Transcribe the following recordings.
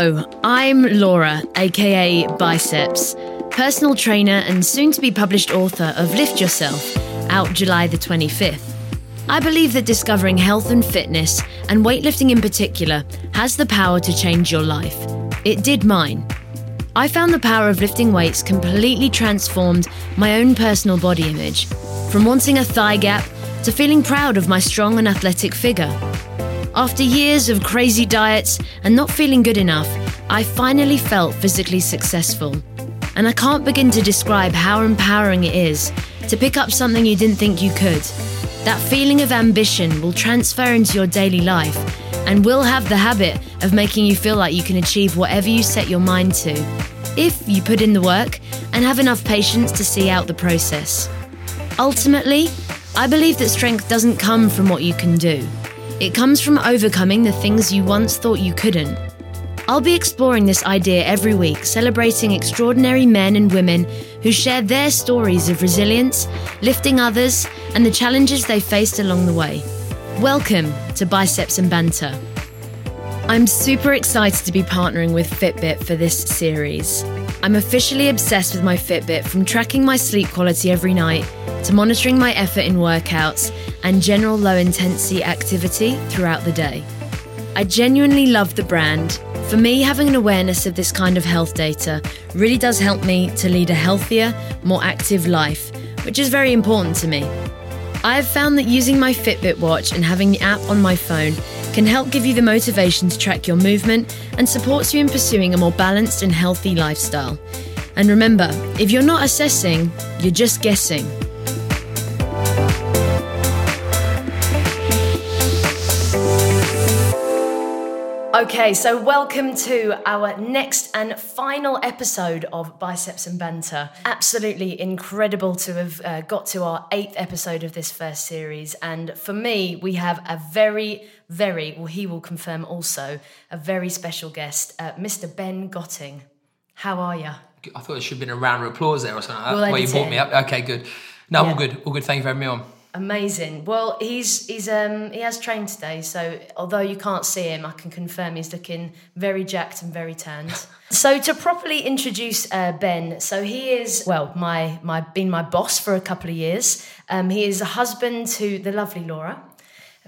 Hello, I'm Laura, aka Biceps, personal trainer and soon to be published author of Lift Yourself, out July the 25th. I believe that discovering health and fitness, and weightlifting in particular, has the power to change your life. It did mine. I found the power of lifting weights completely transformed my own personal body image, from wanting a thigh gap to feeling proud of my strong and athletic figure. After years of crazy diets and not feeling good enough, I finally felt physically successful. And I can't begin to describe how empowering it is to pick up something you didn't think you could. That feeling of ambition will transfer into your daily life and will have the habit of making you feel like you can achieve whatever you set your mind to, if you put in the work and have enough patience to see out the process. Ultimately, I believe that strength doesn't come from what you can do. It comes from overcoming the things you once thought you couldn't. I'll be exploring this idea every week, celebrating extraordinary men and women who share their stories of resilience, lifting others, and the challenges they faced along the way. Welcome to Biceps and Banter. I'm super excited to be partnering with Fitbit for this series. I'm officially obsessed with my Fitbit from tracking my sleep quality every night to monitoring my effort in workouts and general low intensity activity throughout the day. I genuinely love the brand. For me, having an awareness of this kind of health data really does help me to lead a healthier, more active life, which is very important to me. I have found that using my Fitbit watch and having the app on my phone can help give you the motivation to track your movement and supports you in pursuing a more balanced and healthy lifestyle. And remember, if you're not assessing, you're just guessing. Okay, so welcome to our next and final episode of Biceps and Banter. Absolutely incredible to have uh, got to our eighth episode of this first series. And for me, we have a very, very, well, he will confirm also, a very special guest, uh, Mr. Ben Gotting. How are you? I thought it should have been a round of applause there or something like that. We'll you brought me up. Okay, good. No, Yeah. all good. All good. Thank you for having me on. Amazing. Well, he's he's um he has trained today, so although you can't see him, I can confirm he's looking very jacked and very tanned. so to properly introduce uh, Ben, so he is well my my been my boss for a couple of years. Um, he is a husband to the lovely Laura.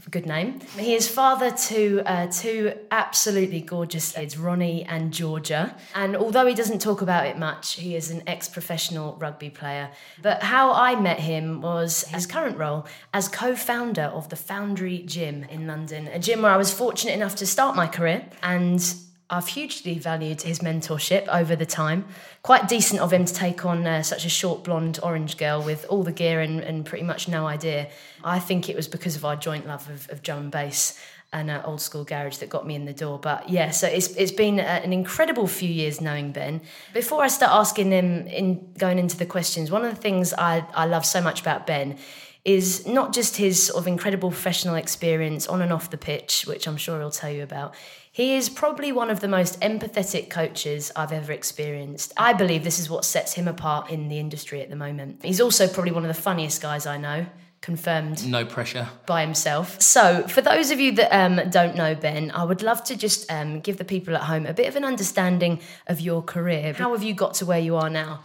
Have a good name. He is father to uh, two absolutely gorgeous kids, Ronnie and Georgia. And although he doesn't talk about it much, he is an ex professional rugby player. But how I met him was his current role as co founder of the Foundry Gym in London, a gym where I was fortunate enough to start my career. And I've hugely valued his mentorship over the time. Quite decent of him to take on uh, such a short blonde orange girl with all the gear and, and pretty much no idea. I think it was because of our joint love of, of drum and bass and old school garage that got me in the door. But yeah, so it's it's been uh, an incredible few years knowing Ben. Before I start asking him in going into the questions, one of the things I, I love so much about Ben is not just his sort of incredible professional experience on and off the pitch, which I'm sure he'll tell you about. He is probably one of the most empathetic coaches I've ever experienced. I believe this is what sets him apart in the industry at the moment. He's also probably one of the funniest guys I know, confirmed No pressure. by himself. So, for those of you that um, don't know Ben, I would love to just um, give the people at home a bit of an understanding of your career. How have you got to where you are now?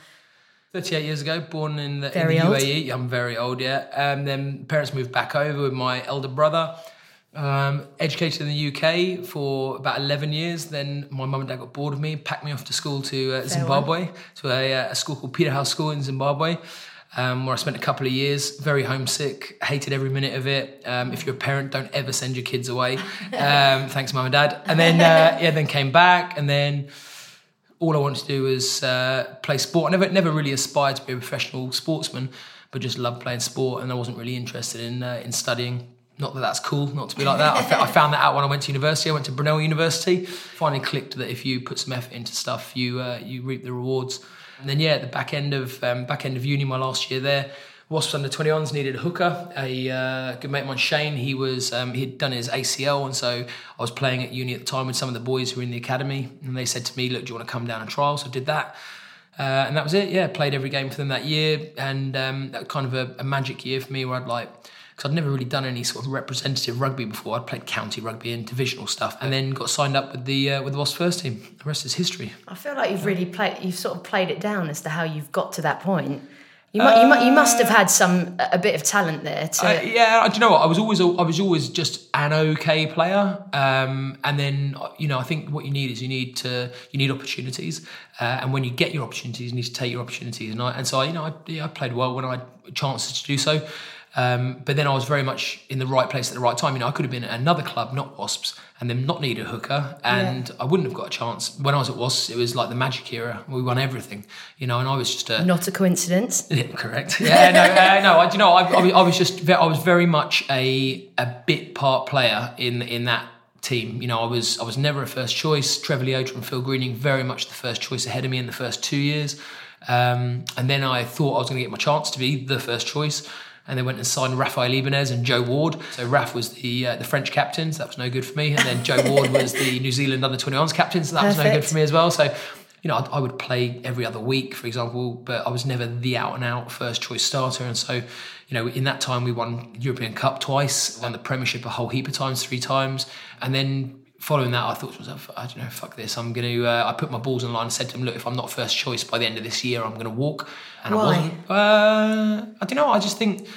38 years ago, born in the, in the. UAE. I'm very old, yeah. Um, then parents moved back over with my elder brother. Um, educated in the UK for about 11 years. Then my mum and dad got bored of me, packed me off to school to uh, Zimbabwe, to a, uh, a school called Peterhouse School in Zimbabwe. Um, where I spent a couple of years, very homesick, hated every minute of it. Um, if you're a parent, don't ever send your kids away. Um, thanks, mum and dad. And then, uh, yeah, then came back, and then all I wanted to do was uh, play sport. I never, never really aspired to be a professional sportsman, but just loved playing sport, and I wasn't really interested in uh, in studying. Not that that's cool, not to be like that. I, I found that out when I went to university. I went to Brunel University. Finally clicked that if you put some effort into stuff, you uh, you reap the rewards. And then yeah, at the back end of um, back end of uni, my last year there, Wasps under 21s needed a hooker. A uh, good mate of mine, Shane, he was um, he'd done his ACL, and so I was playing at uni at the time with some of the boys who were in the academy, and they said to me, "Look, do you want to come down and trial?" So I did that. Uh, and that was it. Yeah, played every game for them that year, and um, that kind of a, a magic year for me, where I'd like because I'd never really done any sort of representative rugby before. I'd played county rugby and divisional stuff, and then got signed up with the uh, with the Wasps first team. The rest is history. I feel like you've really played. You've sort of played it down as to how you've got to that point. You, mu- you, mu- you must have had some a bit of talent there. To Uh, yeah, do you know what? I was always I was always just an okay player, um, and then you know I think what you need is you need to you need opportunities, uh, and when you get your opportunities, you need to take your opportunities. And I and so I, you know I, yeah, I played well when I had chances to do so. Um, but then I was very much in the right place at the right time. You know, I could have been at another club, not Wasps, and then not need a hooker, and I wouldn't have got a chance. When I was at Wasps, it was like the magic era. We won everything, you know, and I was just a not a coincidence. yeah, correct. Yeah, no, uh, no. I, you know, I, I, was- I was just, I was very much a a bit part player in in that team. You know, I was I was never a first choice. Trevor Leota and Phil Greening very much the first choice ahead of me in the first two years, um, and then I thought I was going to get my chance to be the first choice. And they went and signed Rafael Ibanez and Joe Ward. So Raf was the uh, the French captain, so that was no good for me. And then Joe Ward was the New Zealand under 21s captain, so that was no good for me as well. So you know, I, I would play every other week, for example, but I was never the out and out first choice starter. And so, you know, in that time, we won European Cup twice, won the Premiership a whole heap of times, three times. And then following that, I thought to myself, I don't know, fuck this. I'm going to, uh, I put my balls the line and said to them, look, if I'm not first choice by the end of this year, I'm going to walk. And Why? I wasn't. Uh, I don't know. I just think,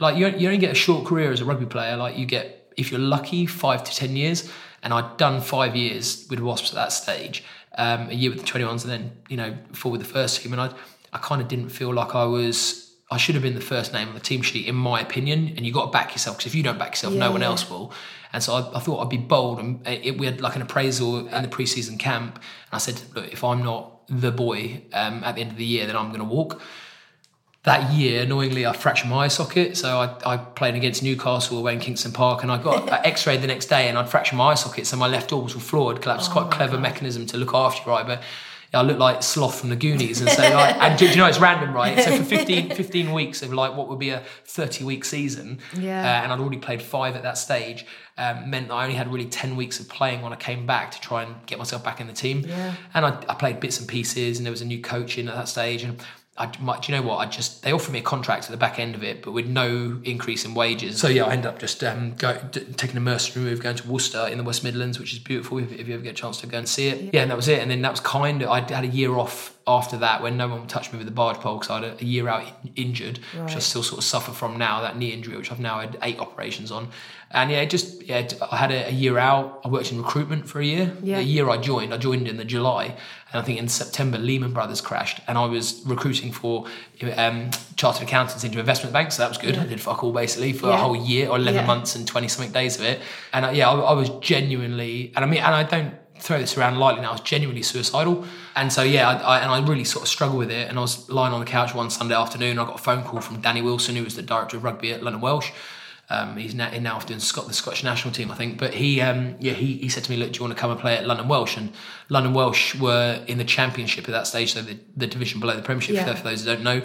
like, you, you only get a short career as a rugby player. Like, you get, if you're lucky, five to 10 years. And I'd done five years with Wasps at that stage, um, a year with the 21s, and then, you know, four with the first team. And I, I kind of didn't feel like I was, I should have been the first name on the team sheet, in my opinion. And you got to back yourself, because if you don't back yourself, no one yeah. else will. And so I, I thought I'd be bold. And it, we had like an appraisal in the preseason camp. And I said, look, if I'm not the boy um, at the end of the year, then I'm going to walk that year, annoyingly, I fractured my eye socket. So I, I played against Newcastle away in Kingston Park, and I got an X-ray the next day, and I'd fractured my eye socket. So my left orbital floor collapsed. quite a clever mechanism to look after your eye, but I look like Sloth from the Goonies, and so like, and do, do you know it's random, right? So for 15, 15 weeks of like what would be a thirty-week season, Yeah. uh, and I'd already played five at that stage. Um, meant that I only had really 10 weeks of playing when I came back to try and get myself back in the team. Yeah. And I, I played bits and pieces, and there was a new coach in at that stage. And I, do you know what? I just they offered me a contract at the back end of it, but with no increase in wages. So yeah, I ended up just um, go, d- taking a mercenary move, going to Worcester in the West Midlands, which is beautiful. If, if you ever get a chance to go and see it, yeah, and that was it. And then that was kind of I had a year off after that when no one would touch me with the barge pole because I had a, a year out in, injured, which I still sort of suffer from now. That knee injury, which I've now had eight operations on. And yeah, just yeah, I had a, a year out. I worked in recruitment for a year. Yeah. The year I joined, I joined in the July, and I think in September Lehman Brothers crashed, and I was recruiting for um, chartered accountants into investment banks. So that was good. I did fuck all basically for a whole year or eleven Yeah. months and twenty something days of it. And uh, yeah, I, I was genuinely, and I mean, and I don't throw this around lightly now. I was genuinely suicidal, and so yeah, I, I, and I really sort of struggled with it. And I was lying on the couch one Sunday afternoon. I got a phone call from Danny Wilson, who was the director of rugby at London Welsh. Um, he's now, now off doing Scot- the Scottish national team, I think. But he, um, yeah, he, he said to me, "Look, do you want to come and play at London Welsh?" And London Welsh were in the Championship at that stage, so the, the division below the Premiership. Yeah. For, those who don't know.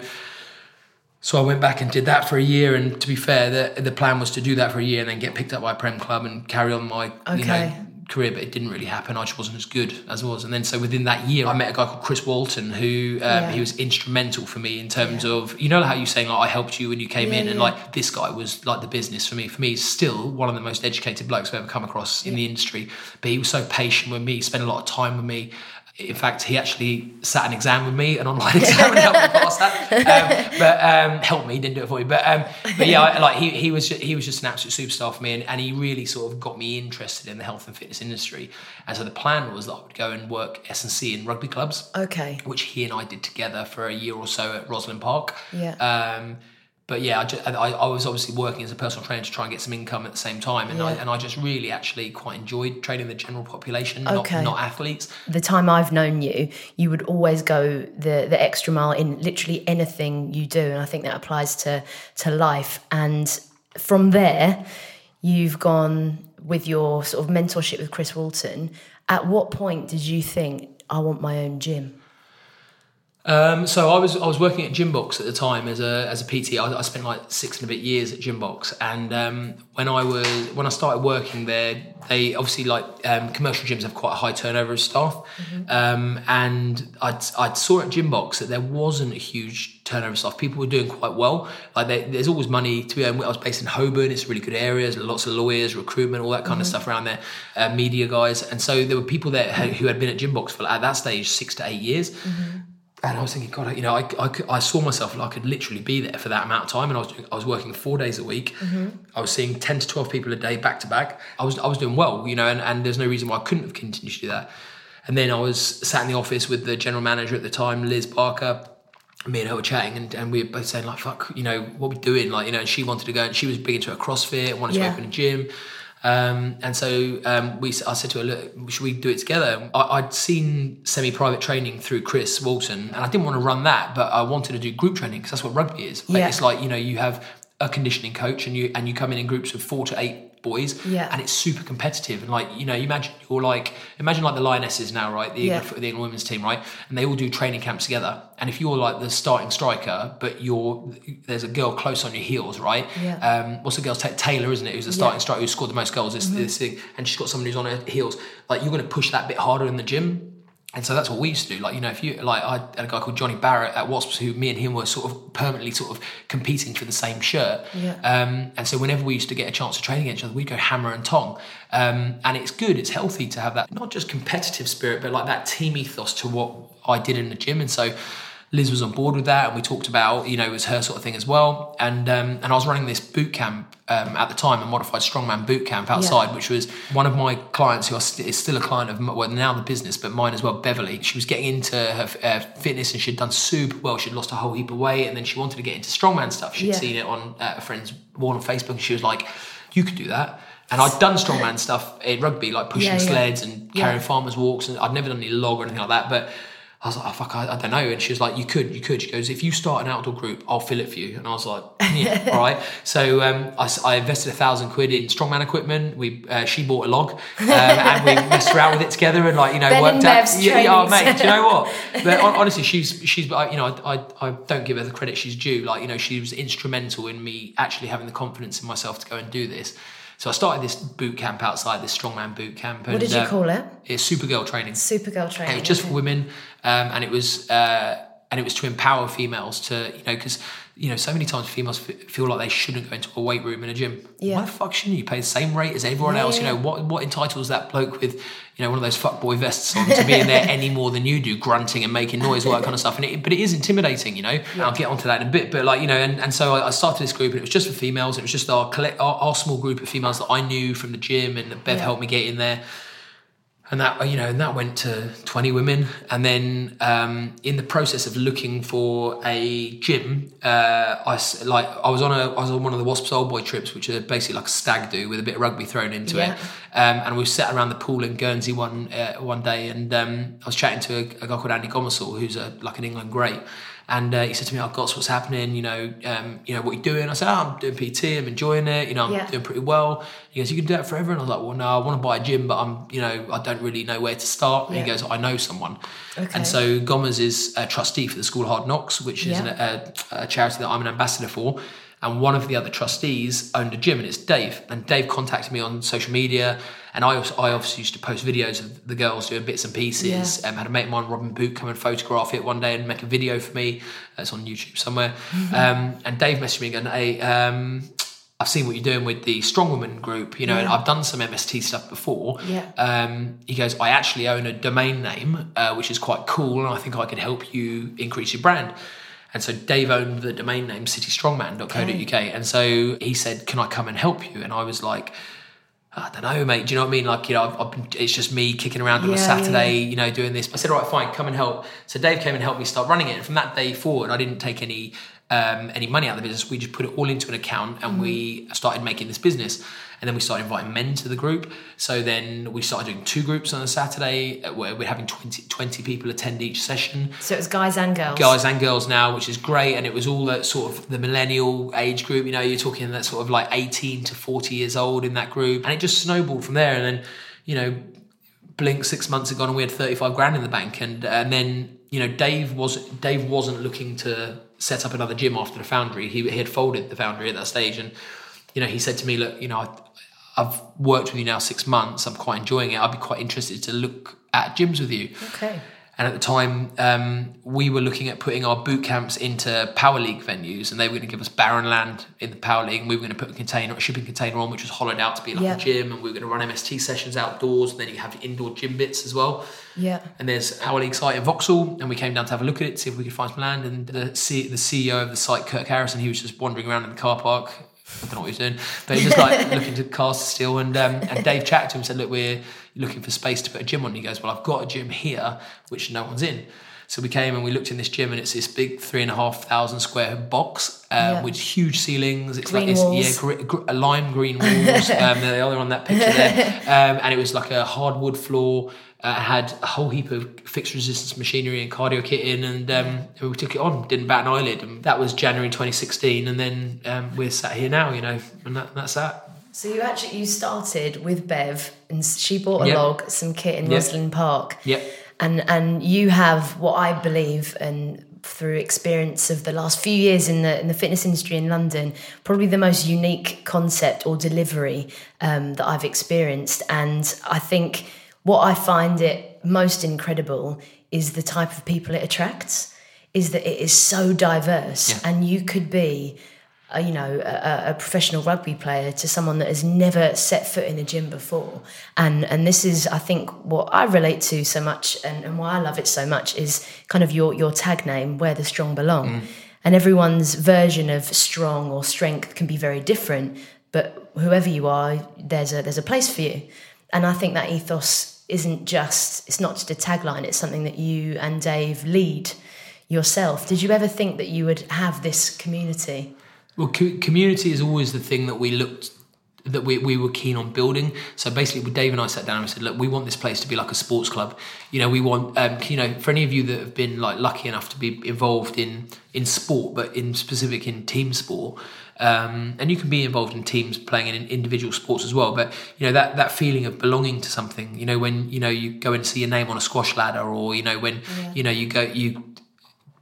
So I went back and did that for a year. And to be fair, the the plan was to do that for a year and then get picked up by a Prem club and carry on my you know Okay. Career. But it didn't really happen. I just wasn't as good as I was. And then so within that year, I met a guy called Chris Walton who um, Yeah. he was instrumental for me in terms of you know how you saying like I helped you when you came Yeah, in and like this guy was like the business for me. For me, he's still one of the most educated blokes I've ever come across in the industry. But he was so patient with me. Spent a lot of time with me. In fact, he actually sat an exam with me, an online exam, and helped me pass that. Um, but um, helped me, didn't do it for you. But um, but yeah, I, like he, he was ju- he was just an absolute superstar for me, and, and he really sort of got me interested in the health and fitness industry. And so the plan was that I would go and work S and C in rugby clubs Okay. which he and I did together for a year or so at Rosslyn Park. Yeah. Um, but yeah, I, just, I, I was obviously working as a personal trainer to try and get some income at the same time, and I and I just really actually quite enjoyed training the general population, Okay. not not athletes. the time I've known you, you would always go the the extra mile in literally anything you do, and I think that applies to to life. And from there, you've gone with your sort of mentorship with Chris Walton. At what point did you think I want my own gym? Um, so I was I was working at Gymbox at the time as a as a PT. I, I spent like six and a bit years at Gymbox, and um, when I was when I started working there, they obviously like um, commercial gyms have quite a high turnover of staff, Mm-hmm. um, and I I saw at Gymbox that there wasn't a huge turnover of staff. People were doing quite well. Like they, there's always money to be earned. I was based in Holborn. It's a really good area. There's lots of lawyers, recruitment, all that kind of Mm-hmm. stuff around there. Uh, media guys, and so there were people there who who had been at Gymbox for at that stage six to eight years. Mm-hmm. And I was thinking, God, you know, I, I, I saw myself like I could literally be there for that amount of time, and I was doing, I was working four days a week. Mm-hmm. I was seeing ten to twelve people a day back to back. I was I was doing well, you know, and, and there's no reason why I couldn't have continued to do that. And then I was sat in the office with the general manager at the time, Liz Barker. Me and her were chatting, and, and we were both saying like, "Fuck, you know, what we're doing?" Like, you know, and she wanted to go, and she was big into a CrossFit, wanted Yeah. to open a gym. Um, and so um, we, I said to her, "Look, should we do it together?" I, I'd seen semi-private training through Chris Walton, and I didn't want to run that, but I wanted to do group training because that's what rugby is. Like, Yeah. It's like you know, you have a conditioning coach, and you and you come in in groups of four to eight boys, Yeah. and it's super competitive. And like you know, you imagine you're like imagine like the Lionesses now, right? The England, Yeah. the England women's team, right? And they all do training camps together. And if you're like the starting striker, but you're there's a girl close on your heels, right? Yeah. Um, what's the girl's ta- Taylor, isn't it? Who's the starting striker who scored the most goals this, Mm-hmm. this thing, and she's got someone who's on her heels. Like you're going to push that bit harder in the gym. And so that's what we used to do. Like, you know, if you, like, I had a guy called Johnny Barrett at Wasps who me and him were sort of permanently sort of competing for the same shirt. Yeah. Um, and so whenever we used to get a chance to train against each other, we'd go hammer and tong. Um, and it's good, it's healthy to have that, not just competitive spirit, but like that team ethos to what I did in the gym. And so Liz was on board with that, and we talked about, you know, it was her sort of thing as well. And um, and I was running this boot camp um, at the time, a modified strongman boot camp outside, which was one of my clients who st- is still a client of, well, now the business, but mine as well, Beverly. She was getting into her uh, fitness and she'd done super well. She'd lost a whole heap of weight, and then she wanted to get into strongman stuff. She'd Yeah. seen it on uh, a friend's wall on Facebook, and she was like, "You could do that." And I'd done strongman stuff in rugby, like pushing Yeah, yeah. sleds and carrying Yeah. farmers walks, and I'd never done any log or anything like that, but. I was like, oh, fuck, I, I don't know. And she was like, you could, you could. She goes, if you start an outdoor group, I'll fill it for you. And I was like, yeah, all right. So um, I, I invested a thousand quid in strongman equipment. We, uh, she bought a log, um, and we messed around with it together, and like you know, Ben worked out. Yeah, yeah, oh, mate, do you know what? But honestly, she's she's, I- you know, I, I I don't give her the credit she's due. Like you know, she was instrumental in me actually having the confidence in myself to go and do this. So I started this boot camp outside, this strongman boot camp. And, What did you uh, call it? It's Supergirl training. Supergirl training. it was just okay. for women, um, and it was uh, and it was to empower females to you know because you know so many times females f- feel like they shouldn't go into a weight room in a gym. Yeah. Why the fuck shouldn't you pay the same rate as everyone Yeah, else? You know what what entitles that bloke with you know one of those fuckboy vests on to be in there any more than you do, grunting and making noise, all that kind of stuff. And it, but it is intimidating, you know. And I'll get onto that in a bit. But like you know, and, and so I, I started this group, and it was just for females. It was just our collect our, our small group of females that I knew from the gym, and that Bev Yeah. helped me get in there and that you know and that went to 20 women. And then um, in the process of looking for a gym uh, I like I was on a I was on one of the Wasps Old Boy trips which are basically like a stag do with a bit of rugby thrown into Yeah. it um, and we sat around the pool in Guernsey one uh, one day and um, I was chatting to a, a guy called Andy Gomersall who's a like an England great and uh, he said to me, "Oh, Gots, what's happening? You know, um, you know what you doing?" I said, oh, "I'm doing PT. I'm enjoying it. You know, I'm Yeah. doing pretty well." He goes, "You can do that forever." And I was like, "Well, no, I want to buy a gym, but I'm, you know, I don't really know where to start." And he goes, "I know someone." Okay. And so Gomez is a trustee for the School of Hard Knocks, which is Yeah. an, a, a charity that I'm an ambassador for. And one of the other trustees owned a gym, and it's Dave. And Dave contacted me on social media, and I also, I obviously used to post videos of the girls doing bits and pieces. Yeah. Um, had a mate of mine, Robin Boot, come and photograph it one day and make a video for me. It's on YouTube somewhere. Um, and Dave messaged me and "Hey, um, I've seen what you're doing with the Strong Woman group, you know, and I've done some MST stuff before. Yeah. Um, he goes, I actually own a domain name, uh, which is quite cool, and I think I could help you increase your brand. And so Dave owned the domain name citystrongman.co.uk. And so he said, Can I come and help you? And I was like, I don't know, mate. Do you know what I mean? Like, you know, I've, I've been, it's just me kicking around on Yeah, a yeah, Saturday, you know, doing this. I said, all right, fine, come and help. So Dave came and helped me start running it. And from that day forward, I didn't take any um, any money out of the business. We just put it all into an account and we started making this business. And then we started inviting men to the group. So then we started doing two groups on a Saturday uh, where we're having 20, 20 people attend each session So it was guys and girls. guys and girls now, which is great. And it was all that sort of the millennial age group. You know, you're talking that sort of like 18 to 40 years old in that group. And it just snowballed from there. And then, you know, blink six months had gone and we had 35 grand in the bank. And, and then you know, Dave was Dave wasn't looking to set up another gym after the foundry. He, he had folded the foundry at that stage, and you know, he said to me, "Look, you know, I, I've worked with you now six months. I'm quite enjoying it. I'd be quite interested to look at gyms with you." Okay. And at the time, um, we were looking at putting our boot camps into Power League venues, and they were going to give us barren land in the Power League, and we were going to put a container, a shipping container on, which was hollowed out to be like a gym, and we were going to run MST sessions outdoors, and then you have indoor gym bits as well. Yeah. And there's Power League site in Vauxhall, and we came down to have a look at it, see if we could find some land. And the C- the CEO of the site, Kirk Harrison, he was just wandering around in the car park. I don't know what he's doing, but he's just like looking to cast steel. And um, and Dave chatted to him and said, "Look, we're looking for space to put a gym on." And he goes, "Well, I've got a gym here, which no one's in." So we came and we looked in this gym, and it's this big three and a half thousand square box uh, Yeah. with huge ceilings. It's Green like this, walls. yeah, gr- gr- a lime green walls. um, they are on that picture there, um, and it was like a hardwood floor. Uh, had a whole heap of fixed resistance machinery and cardio kit in, and um, we took it on. Didn't bat an eyelid, and that was January 2016. And then um, we're sat here now, you know, and that, that's that. So you actually you started with Bev, and she bought a Yep. log, some kit in Yep. Rosslyn Park. Yep. And and you have what I believe, and through experience of the last few years in the in the fitness industry in London, probably the most unique concept or delivery um, that I've experienced. And I think what I find it most incredible is the type of people it attracts. Is that it is so diverse, Yeah. and you could be a, you know a, a professional rugby player to someone that has never set foot in a gym before and and this is i think what i relate to so much and, and why i love it so much is kind of your your tag name where the strong belong mm. and everyone's version of strong or strength can be very different but whoever you are there's a there's a place for you and i think that ethos isn't just it's not just a tagline it's something that you and dave lead yourself did you ever think that you would have this community Well, co- community is always the thing that we looked that we, we were keen on building. So basically, Dave and I sat down and said, look, we want this place to be like a sports club. You know, we want, um, you know, for any of you that have been like lucky enough to be involved in in sport, but in specific in team sport. Um, and you can be involved in teams playing in individual sports as well, but you know that that feeling of belonging to something. You know when you know you go and see your name on a squash ladder, or you know when you know you go you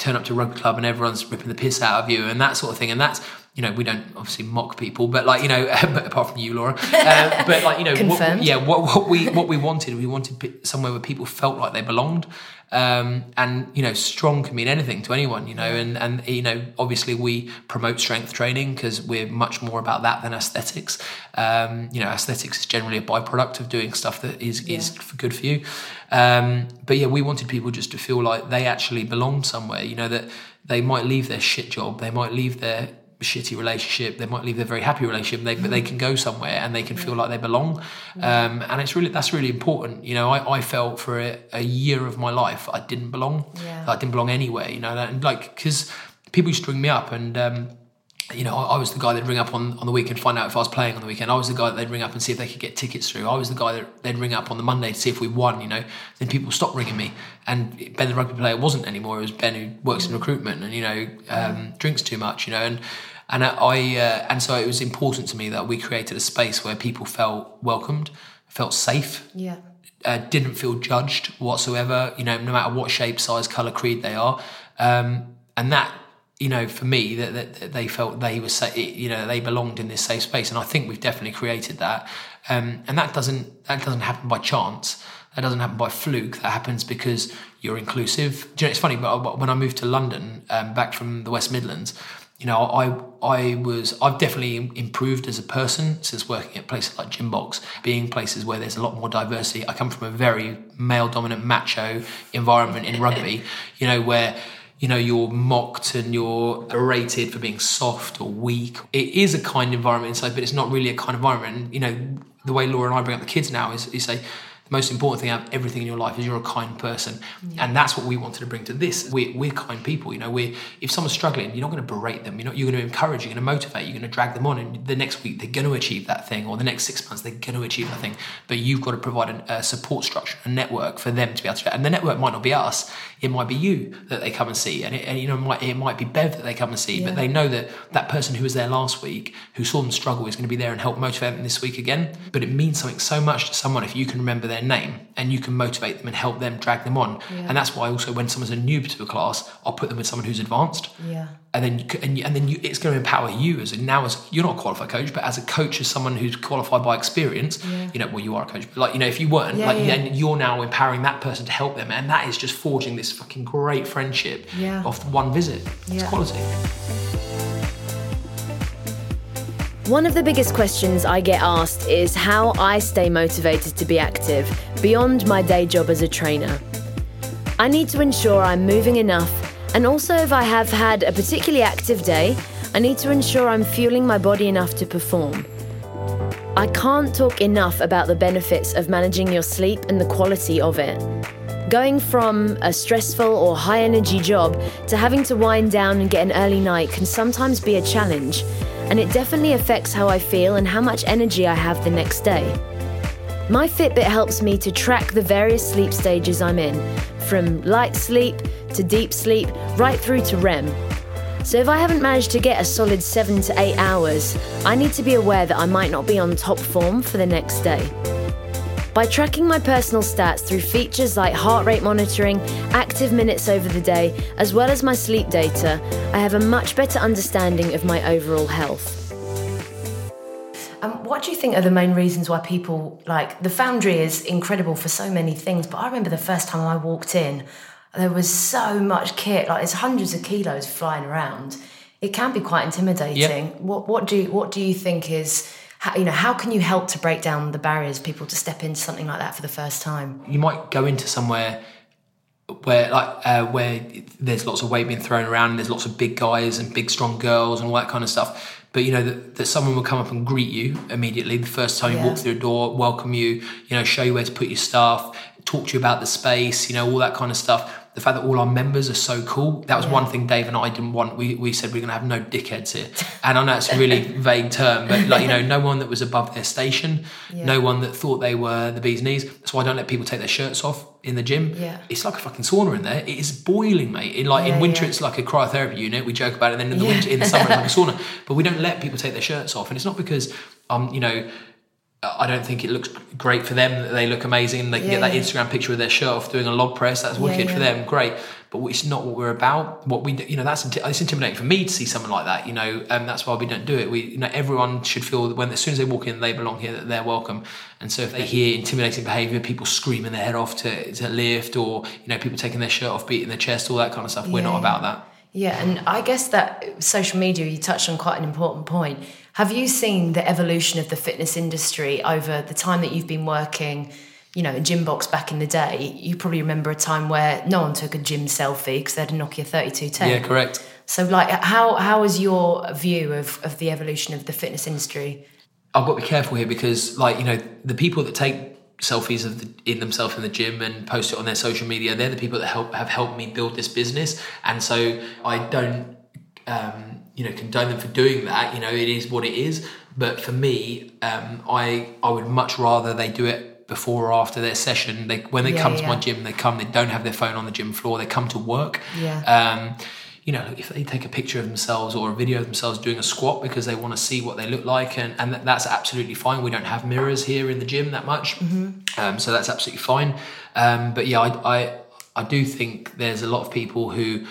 turn up to rugby club and everyone's ripping the piss out of you and that sort of thing. And that's, you know, we don't obviously mock people, but like, you know, apart from you, Laura, uh, but like, you know, what, yeah, what, what we, what we wanted, we wanted somewhere where people felt like they belonged. Um, and, you know, strong can mean anything to anyone, you know, and, and, you know, obviously we promote strength training because we're much more about that than aesthetics. Um, you know, aesthetics is generally a byproduct of doing stuff that is, is good for you. Um, but yeah, we wanted people just to feel like they actually belonged somewhere, you know, that they might leave their shit job, they might leave their shitty relationship, they might leave their very happy relationship, they, but they can go somewhere and they can feel like they belong. Um, and it's really, that's really important. You know, I, I felt for a, a year of my life, I didn't belong. Yeah. I didn't belong anywhere, you know, and like, because people used to ring me up and, um, you know, I, I was the guy that'd ring up on, on the weekend, find out if I was playing on the weekend. I was the guy that they'd ring up and see if they could get tickets through. I was the guy that they'd ring up on the Monday to see if we won, you know. Then people stopped ringing me. And Ben, the rugby player, wasn't anymore. It was Ben who works in recruitment and, you know, um, drinks too much, you know. And and I uh, and so it was important to me that we created a space where people felt welcomed, felt safe, yeah uh, didn't feel judged whatsoever, you know, no matter what shape, size, color, creed they are. Um, and that, you know, for me, that, that, they felt they were, sa- you know, they belonged in this safe space. And I think we've definitely created that. Um, and that doesn't, that doesn't happen by chance. That doesn't happen by fluke. That happens because you're inclusive. Do you know, it's funny, but when I moved to London, um, back from the West Midlands, you know, I I was I've definitely improved as a person since working at places like Gymbox, being places where there's a lot more diversity. I come from a very male dominant macho environment in rugby, you know, where you know you're mocked and you're berated for being soft or weak. It is a kind environment inside, but it's not really a kind environment. And, you know, the way Laura and I bring up the kids now is you say most important thing out of everything in your life is you're a kind person. And that's what we wanted to bring to this. We're, we're kind people you know we're if someone's struggling you're not going to berate them. You're not you're going to encourage you're going to motivate you're going to drag them on and the next week they're going to achieve that thing or the next six months they're going to achieve that thing. But you've got to provide a, a support structure a network for them to be able to and the network might not be us. It might be you that they come and see. And, it, and you know it might, it might be bev that they come and see Yeah. but they know that that person who was there last week who saw them struggle is going to be there and help motivate them this week again. But it means something so much to someone if you can remember their their name and you can motivate them and help them drag them on. And that's why also when someone's a noob to a class, I'll put them with someone who's advanced. Yeah. And then you, and, you, and then you, it's going to empower you as a, now as you're not a qualified coach, but as a coach, as someone who's qualified by experience, you know, well, you are a coach, but like, you know, if you weren't, Yeah, like, yeah. then you're now empowering that person to help them. And that is just forging this fucking great friendship Yeah. of one visit. It's Yeah. quality. One of the biggest questions I get asked is how I stay motivated to be active beyond my day job as a trainer. I need to ensure I'm moving enough, and also if I have had a particularly active day, I need to ensure I'm fueling my body enough to perform. I can't talk enough about the benefits of managing your sleep and the quality of it. Going from a stressful or high energy job to having to wind down and get an early night can sometimes be a challenge, and it definitely affects how I feel and how much energy I have the next day. My Fitbit helps me to track the various sleep stages I'm in, from light sleep to deep sleep, right through to REM. So if I haven't managed to get a solid seven to eight hours, I need to be aware that I might not be on top form for the next day. By tracking my personal stats through features like heart rate monitoring, active minutes over the day, as well as my sleep data, I have a much better understanding of my overall health. Um, what do you think are the main reasons why people like the Foundry is incredible for so many things? But I remember the first time I walked in, there was so much kit, like there's hundreds of kilos flying around. It can be quite intimidating. What what do what do you think is how, you know how can you help to break down the barriers people to step into something like that for the first time? you might go into somewhere where like uh, where there's lots of weight being thrown around and there's lots of big guys and big strong girls and all that kind of stuff but you know that, that someone will come up and greet you immediately the first time Yeah. you walk through a door welcome you you know show you where to put your stuff talk to you about the space you know all that kind of stuff the fact that all our members are so cool that was one thing dave and i didn't want we, we said we're going to have no dickheads here and i know it's a really vague term but like you know no one that was above their station no one that thought they were the bee's knees that's why i don't let people take their shirts off in the gym Yeah. it's like a fucking sauna in there. It is boiling, mate. In like Yeah, in winter, yeah. it's like a cryotherapy unit. We joke about it. And then in the Yeah. winter, in the summer, it's like a sauna. But we don't let people take their shirts off, and it's not because um, you know. I don't think it looks great for them that they look amazing they can Yeah, get that yeah. Instagram picture of their shirt off doing a log press. That's wicked for yeah. them, great. But it's not what we're about. What we, you know, that's it's intimidating for me to see someone like that. You know, and that's why we don't do it. We, you know, everyone should feel that when as soon as they walk in, they belong here, that they're welcome. And so if they hear intimidating behaviour, people screaming their head off to, to lift, or you know, people taking their shirt off, beating their chest, all that kind of stuff, we're not about that. Yeah, and I guess that social media, you touched on quite an important point. Have you seen the evolution of the fitness industry over the time that you've been working? You know, in Gymbox back in the day, you probably remember a time where no one took a gym selfie because they had a Nokia 3210. Yeah, correct. So, like, how how is your view of, of the evolution of the fitness industry? I've got to be careful here because, like, you know, the people that take selfies of the, in themselves in the gym and post it on their social media, they're the people that help have helped me build this business, and so I don't, um, you know, condone them for doing that. You know, it is what it is. But for me, um, I I would much rather they do it before or after their session. They when they Yeah, come to my gym, they come. They don't have their phone on the gym floor. They come to work. Yeah. Um, you know, if they take a picture of themselves or a video of themselves doing a squat because they want to see what they look like, and, and that's absolutely fine. We don't have mirrors here in the gym that much, um, so that's absolutely fine. Um, but yeah, I, I I do think there's a lot of people who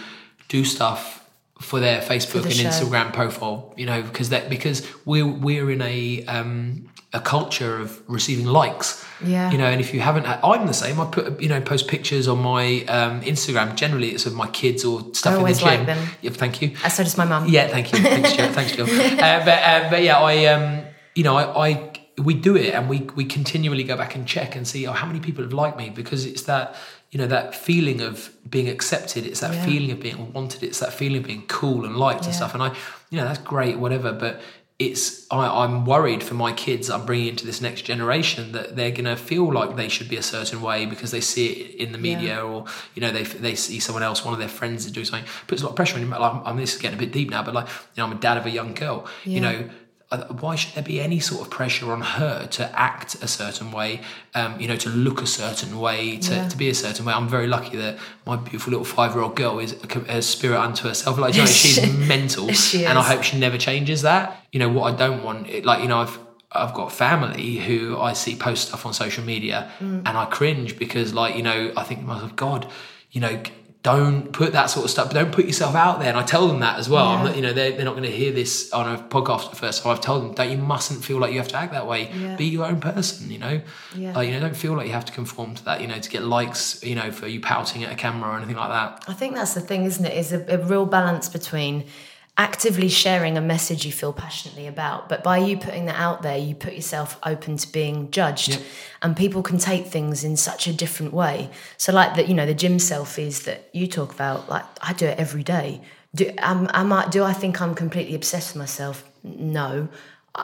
do stuff for their Facebook the and show. Instagram profile, you know, because that because we're we're in a um, a culture of receiving likes. Yeah. You know, and if you haven't, I'm the same. I put you know post pictures on my um, Instagram. Generally, it's of my kids or stuff I in the gym. like them. Yeah, thank you. Uh, So does my mum. Yeah, thank you. Thanks, Jill. Thanks, Jill. Uh, but uh, but yeah, I um, you know, I, I we do it and we we continually go back and check and see oh how many people have liked me because it's that you know that feeling of being accepted. It's that Yeah. feeling of being wanted. It's that feeling of being cool and liked and stuff. And I, you know, that's great, whatever. But it's I, I'm worried for my kids. I'm bringing into this next generation that they're gonna feel like they should be a certain way because they see it in the media or you know they they see someone else, one of their friends is doing something. Puts a lot of pressure on you. Like, I'm, I'm this is getting a bit deep now, but like you know, I'm a dad of a young girl. You know. Uh, Why should there be any sort of pressure on her to act a certain way, um, you know, to look a certain way, to, Yeah. to be a certain way? I'm very lucky that my beautiful little five year old girl is a, a spirit unto herself. Like, you know, she's mental, She and I hope she never changes that. You know, what I don't want, it, like, you know, I've I've got family who I see post stuff on social media Mm. and I cringe because, like, you know, I think to myself, God, you know, don't put that sort of stuff. Don't put yourself out there. And I tell them that as well. I'm Yeah. not, you know, they're, they're not going to hear this on a podcast at first. So I've told them, don't you mustn't feel like you have to act that way. Yeah. Be your own person. You know, Yeah. like, you know, don't feel like you have to conform to that. You know, to get likes. You know, for you pouting at a camera or anything like that. I think that's the thing, isn't it? Is a, a real balance between actively sharing a message you feel passionately about, but by you putting that out there, you put yourself open to being judged, Yep. and people can take things in such a different way. So, like the you know the gym selfies that you talk about, like I do it every day. Do am, am I? Do I think I'm completely obsessed with myself? No.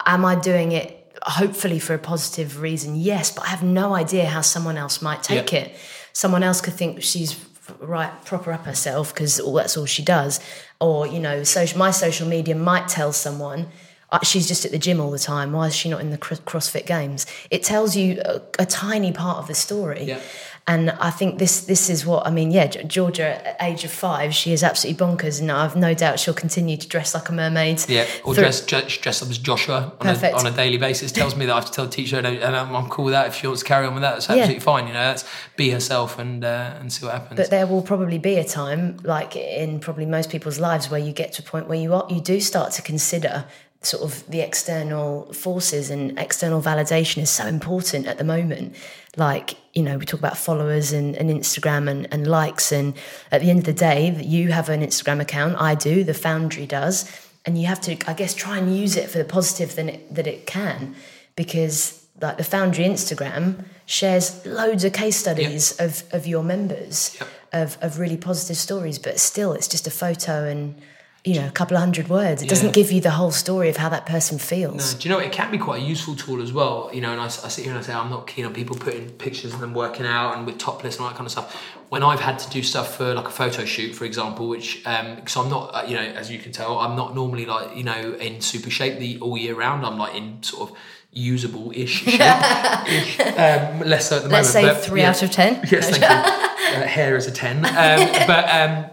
Am I doing it? Hopefully for a positive reason, yes, but I have no idea how someone else might take Yeah. it someone else could think she's right proper up herself because all that's all she does. Or you know social my social media might tell someone uh, she's just at the gym all the time why is she not in the cro- crossfit games? It tells you a, a tiny part of the story. Yeah. And i think this this is what i mean yeah georgia at age of five she is absolutely bonkers and i've no doubt she'll continue to dress like a mermaid Yeah, or through- dress, dress dress up as Joshua on a, on a daily basis. Tells me that I have to tell the teacher, and, I'm, I'm cool with that. If she wants to carry on with that, that's Yeah. absolutely fine. You know, that's be herself and uh, and see what happens. But there will probably be a time, like in probably most people's lives, where you get to a point where you are, you do start to consider sort of the external forces and external validation is so important at the moment. Like, you know, we talk about followers and, and Instagram and, and likes. And at the end of the day, you have an Instagram account, I do, the Foundry does. And you have to, I guess, try and use it for the positive that it, that it can. Because, like, the Foundry Instagram shares loads of case studies of, of your members Yep. of, of really positive stories, but still it's just a photo and you know a couple of hundred words. It Yeah. doesn't give you the whole story of how that person feels. Do you know it can be quite a useful tool as well? You know, and I, I sit here and I say I'm not keen on people putting pictures of them working out and with topless and all that kind of stuff. When I've had to do stuff for like a photo shoot, for example, which um, because I'm not, uh, you know, as you can tell, I'm not normally like you know in super shape the all year round. I'm like in sort of usable ish shape, um, less so at the moment. Let's say but, three yeah. out of ten. Yes, thank you. Uh, hair is a ten. Um, but um,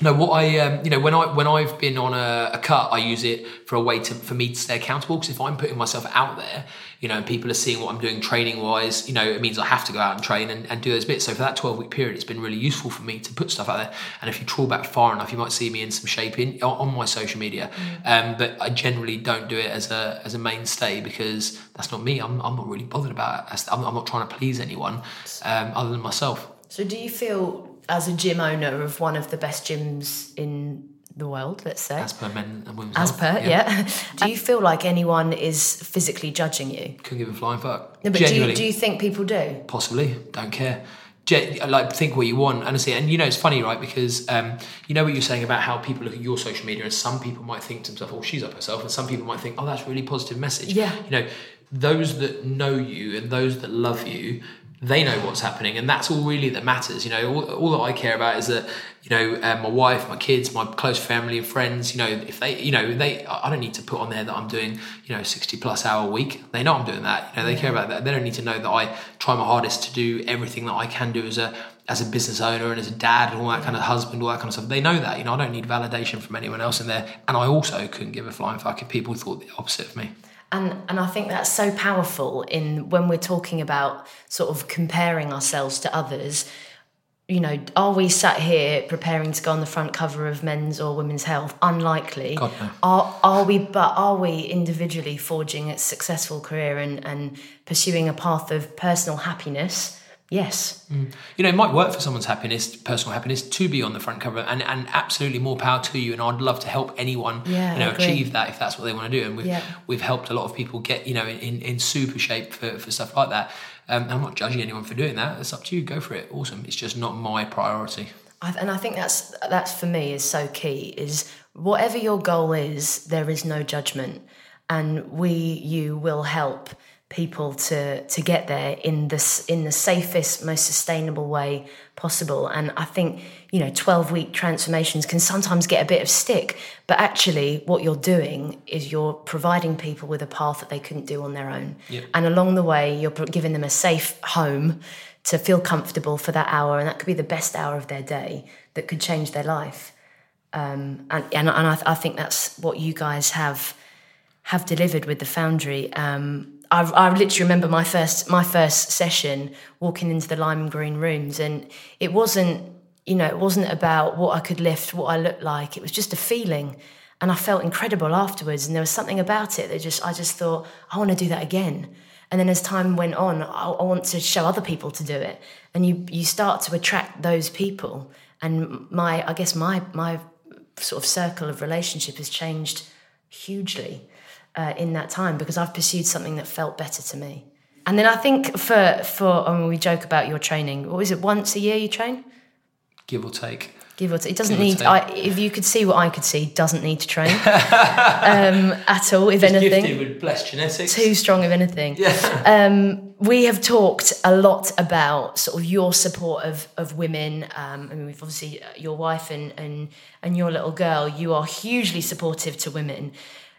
no, what I um, you know when I when I've been on a, a cut, I use it for a way to for me to stay accountable. Because if I'm putting myself out there, you know, and people are seeing what I'm doing training wise, you know, it means I have to go out and train and, and do those bits. So for that 12 week period, it's been really useful for me to put stuff out there. And if you trawl back far enough, you might see me in some shape in on on my social media. Um, but I generally don't do it as a as a mainstay because that's not me. I'm, I'm not really bothered about it. I'm, I'm not trying to please anyone um, other than myself. So do you feel as a gym owner of one of the best gyms in the world, let's say? As per men and women's As health. per, yeah. do you feel like anyone is physically judging you? Couldn't give a flying fuck. No, but do you, do you think people do? possibly don't care Ge- like think what you want honestly and you know it's funny right because um, you know what you're saying about how people look at your social media and some people might think to themselves oh she's up herself and some people might think oh that's a really positive message Yeah. you know those that know you and those that love you they know what's happening and that's all really that matters. You know all, all that i care about is that you know uh, my wife my kids my close family and friends you know if they you know they i don't need to put on there that i'm doing you know 60 plus hour week. They know i'm doing that. You know they care about that. They don't need to know that i try my hardest to do everything that i can do as a as a business owner and as a dad and all that kind of husband all that kind of stuff. They know that. You know i don't need validation from anyone else in there. And i also couldn't give a flying fuck if people thought the opposite of me And and I think that's so powerful in when we're talking about sort of comparing ourselves to others. You know, are we sat here preparing to go on the front cover of Men's or Women's Health? Unlikely. God, no. Are are we? But are we individually forging a successful career and and pursuing a path of personal happiness? Yes. you know, it might work for someone's happiness, personal happiness, to be on the front cover, and, and absolutely more power to you. And I'd love to help anyone, Yeah, you know, achieve that if that's what they want to do. And we've Yeah. we've helped a lot of people get, you know, in, in super shape for, for stuff like that. Um, I'm not judging anyone for doing that. It's up to you. Go for it. Awesome. It's just not my priority. I, and I think that's that's for me is so key is whatever your goal is, there is no judgment, and we you will help people to to get there in this in the safest, most sustainable way possible. And I think you know, twelve week transformations can sometimes get a bit of stick, but actually, what you're doing is you're providing people with a path that they couldn't do on their own, Yeah. and along the way, you're giving them a safe home to feel comfortable for that hour, and that could be the best hour of their day that could change their life. Um, and and, and I, I think that's what you guys have have delivered with the Foundry. Um, I, I literally remember my first my first session walking into the lime green rooms, and it wasn't you know it wasn't about what I could lift, what I looked like. It was just a feeling, and I felt incredible afterwards. And there was something about it that just I just thought I want to do that again. And then as time went on, I, I want to show other people to do it, and you you start to attract those people. And my I guess my my sort of circle of relationship has changed hugely uh, in that time because I've pursued something that felt better to me. And then I think for for I mean, we joke about your training. What is it? Once a year you train? Give or take. Give or take. It doesn't need. I, if you could see what I could see, doesn't need to train um, at all. If anything, gifted with blessed genetics. too strong. If anything, Yeah. um, we have talked a lot about sort of your support of of women. Um, I mean, we've obviously uh, your wife and and and your little girl. You are hugely supportive to women.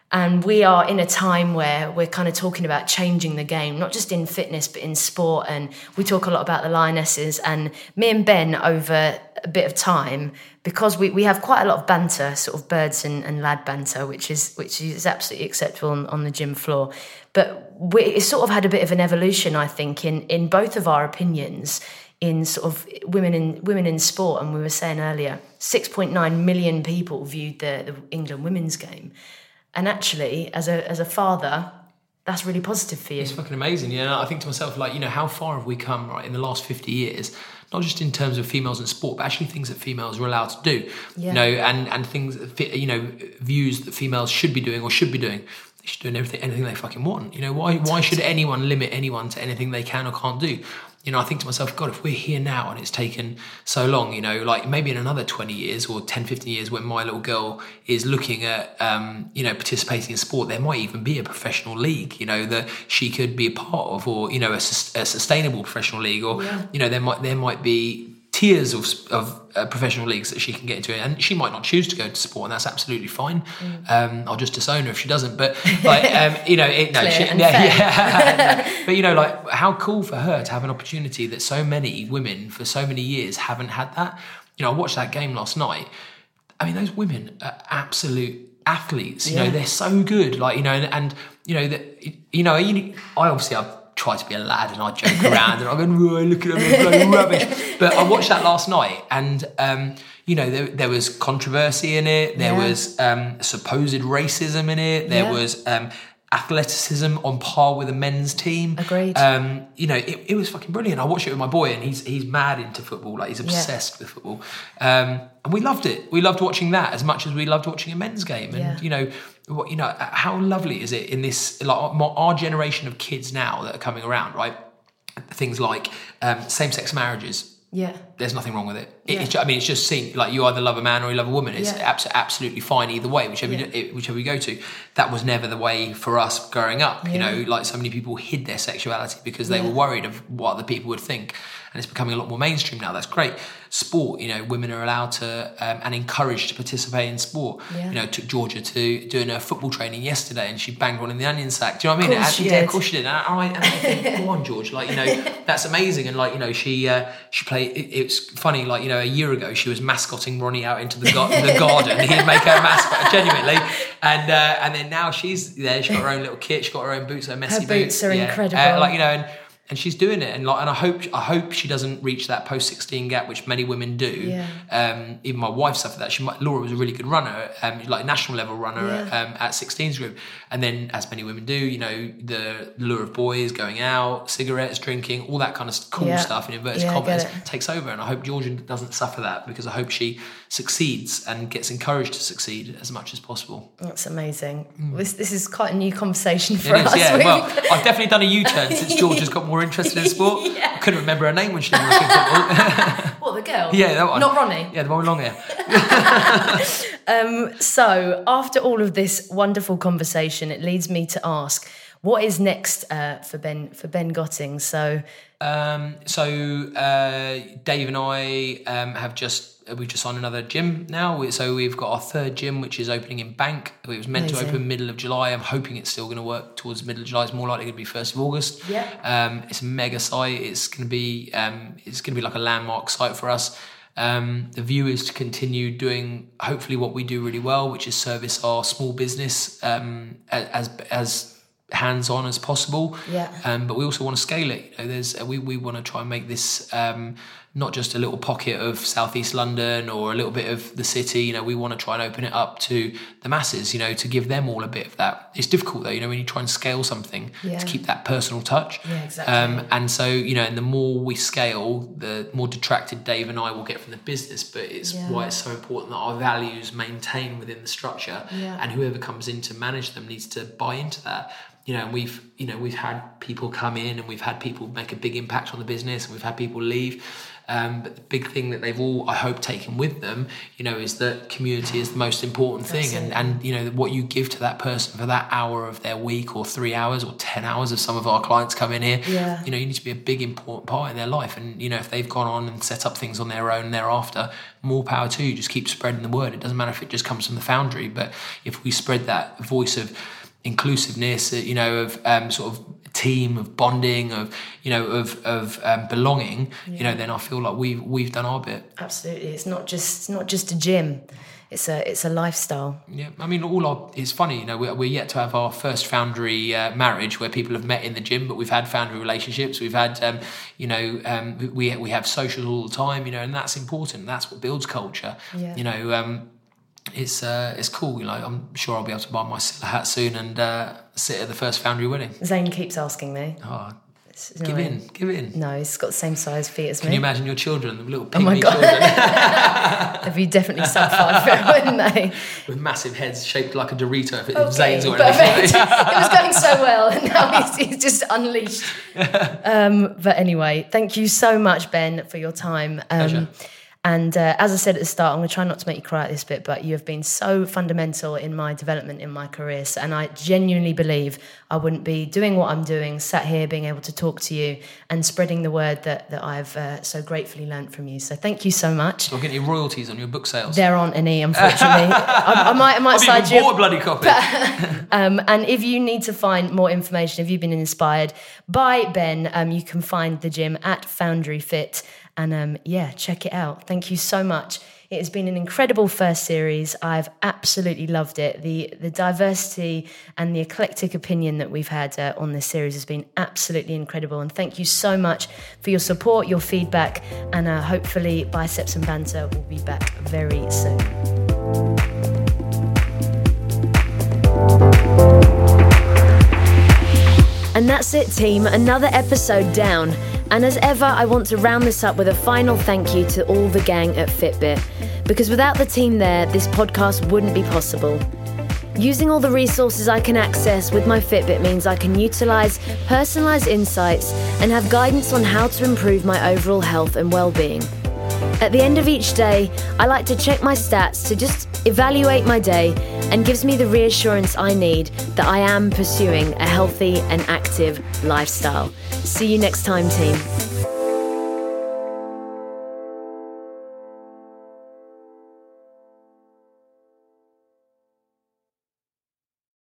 And we are in a time where we're kind of talking about changing the game, not just in fitness, but in sport. And we talk a lot about the Lionesses. And me and Ben, over a bit of time, because we, we have quite a lot of banter, sort of birds and, and lad banter, which is which is absolutely acceptable on, on the gym floor. But we, sort of had a bit of an evolution, I think, in, in both of our opinions in sort of women in women in sport. And we were saying earlier, 6.9 million people viewed the, the England women's game. And actually, as a as a father, that's really positive for you. It's fucking amazing. Yeah, I think to myself, like, you know, how far have we come, right, in the last 50 years? Not just in terms of females in sport, but actually things that females are allowed to do. Yeah. You know, and, and things, you know, views that females should be doing or should be doing. They should do everything, anything they fucking want. You know, why, why should anyone limit anyone to anything they can or can't do? You know, I think to myself, God, if we're here now and it's taken so long, you know, like maybe in another 20 years or 10, 15 years when my little girl is looking at, um, you know, participating in sport, there might even be a professional league, you know, that she could be a part of or, you know, a, a sustainable professional league or, you know, there might, there might be tiers of, of uh, professional leagues that she can get into and she might not choose to go to sport and that's absolutely fine um, I'll just disown her if she doesn't but like um, you know it, no, she, yeah, yeah. No. but you know like how cool for her to have an opportunity that so many women for so many years haven't had that you know I watched that game last night I mean, those women are absolute athletes. You know, they're so good. Like you know, and, and you know that you know, you, I obviously I've tried to be a lad and I joke around and I go, "Oh, look at them, bloody rubbish. But I watched that last night, and um, you know, there, there was controversy in it. There Yeah. was um, supposed racism in it. There Yeah. was um, athleticism on par with a men's team. Agreed. Um, you know, it, it was fucking brilliant. I watched it with my boy, and he's he's mad into football. Like he's obsessed with football, um, and we loved it. We loved watching that as much as we loved watching a men's game. And Yeah. you know, what you know, how lovely is it in this like our, generation of kids now that are coming around, right? Things like um, same-sex marriages. Yeah. There's nothing wrong with it. It- Yeah. I mean, it's just seen like you either love a man or you love a woman. It's Yeah. abs- absolutely fine either way, whichever you, whichever you go to. That was never the way for us growing up. You know, like so many people hid their sexuality because they Yeah. were worried of what other people would think, and it's becoming a lot more mainstream now. That's great. Sport, you know, women are allowed to um, and encouraged to participate in sport. Yeah. You know, took Georgia to doing her football training yesterday, and she banged one in the onion sack. Do you know what I mean? Course And- she yeah, did. of course she did. And I, and I think, go on, George. Like you know, that's amazing. And like you know, she uh, she played. It, it's funny. Like you know, a year ago she was mascotting Ronnie out into the, gar- the garden. He'd make her a mascot genuinely. And uh, and then now she's there. She's got her own little kit. She's got her own boots. Her Messi boots are yeah. incredible. Uh, like you know, and and she's doing it. And like, and I hope I hope she doesn't reach that post sixteen gap, which many women do. Yeah. Um, even my wife suffered that. She might, Laura was a really good runner, um, like national level runner Yeah. um, at 16s group. And then, as many women do, you know, the lure of boys going out, cigarettes, drinking, all that kind of cool Yeah. stuff in inverted commas takes over. And I hope Georgia doesn't suffer that because I hope she succeeds and gets encouraged to succeed as much as possible. That's amazing. This, this is quite a new conversation for Mm. It us. is, yeah. Well, I've definitely done a U turn since Georgia's got more interested in sport. I couldn't remember her name when she didn't look football. what, the girl? yeah, that one. Not Ronnie. Yeah, the one with long hair. So, after all of this wonderful conversation, it leads me to ask, what is next uh, for Ben for Ben Gotting? So, Um, so uh, Dave and I um, have just we've just signed another gym now. So we've got our third gym, which is opening in Bank. It was meant to open middle of July. I'm hoping it's still going to work towards middle of July. It's more likely going to be first of August. Yeah. Um, it's a mega site. It's going to be um, it's going to be like a landmark site for us. Um, the view is to continue doing hopefully what we do really well, which is service our small business um, as as hands on as possible. Yeah. Um, but we also want to scale it. You know, there's we we want to try and make this um, not just a little pocket of southeast London or a little bit of the city. You know, we want to try and open it up to the masses. You know, to give them all a bit of that. It's difficult though. You know, when you try and scale something Yeah. to keep that personal touch. Yeah, exactly. Um, and so you know, and the more we scale, the more detracted Dave and I will get from the business. But it's Yeah. why it's so important that our values maintain within the structure, Yeah. and whoever comes in to manage them needs to buy into that. You know, and we've you know we've had people come in and we've had people make a big impact on the business, and we've had people leave. Um, but the big thing that they've all, I hope, taken with them, you know, is that community is the most important thing, and and you know what you give to that person for that hour of their week, or three hours, or ten hours. If some of our clients come in here, Yeah. you know, you need to be a big important part in their life. And you know, if they've gone on and set up things on their own thereafter, more power to you. Just keep spreading the word. It doesn't matter if it just comes from the foundry, but if we spread that voice of inclusiveness, you know, of um, sort of team of bonding, of you know, of of um, belonging, you know, then I feel like we've we've done our bit. Absolutely. It's not just it's not just a gym. It's a it's a lifestyle. Yeah, I mean, all our it's funny, you know, we're, we're yet to have our first foundry uh, marriage where people have met in the gym, but we've had foundry relationships. We've had, um, you know, um, we we have socials all the time, you know, and that's important. That's what builds culture. Yeah. You know, um, it's uh, it's cool. You know, I'm sure I'll be able to buy my Silla hat soon and uh, sit at the first foundry wedding. Zane keeps asking me. Oh, give in, give in. No, he's got the same size feet as Can me. Can you imagine your children, the little Oh my God. children They'd be definitely sub five foot, wouldn't they? with massive heads shaped like a Dorito if, it, Okay, Zane's or anything? it was going so well, and now he's, he's just unleashed. Um, but anyway, thank you so much, Ben, for your time. Um, Pleasure. And uh, as I said at the start, I'm going to try not to make you cry at this bit, but you have been so fundamental in my development in my career. And I genuinely believe I wouldn't be doing what I'm doing, sat here being able to talk to you and spreading the word that, that I've uh, so gratefully learnt from you. So, thank you so much. Or get any royalties on your book sales? There aren't any, unfortunately. I, I might, I might I've side you. a bloody copy. Um, and if you need to find more information, if you've been inspired by Ben, um, you can find the gym at Foundry Fit. And um, yeah, check it out. Thank you so much. It has been an incredible first series. I've absolutely loved it. The the diversity and the eclectic opinion that we've had uh, on this series has been absolutely incredible. And thank you so much for your support, your feedback, and uh, hopefully Biceps and Banter will be back very soon. And that's it, team. Another episode down. And as ever, I want to round this up with a final thank you to all the gang at Fitbit. Because without the team there, this podcast wouldn't be possible. Using all the resources I can access with my Fitbit means I can utilize personalized insights and have guidance on how to improve my overall health and well being. At the end of each day, I like to check my stats to just evaluate my day and gives me the reassurance I need that I am pursuing a healthy and active lifestyle. See you next time, team.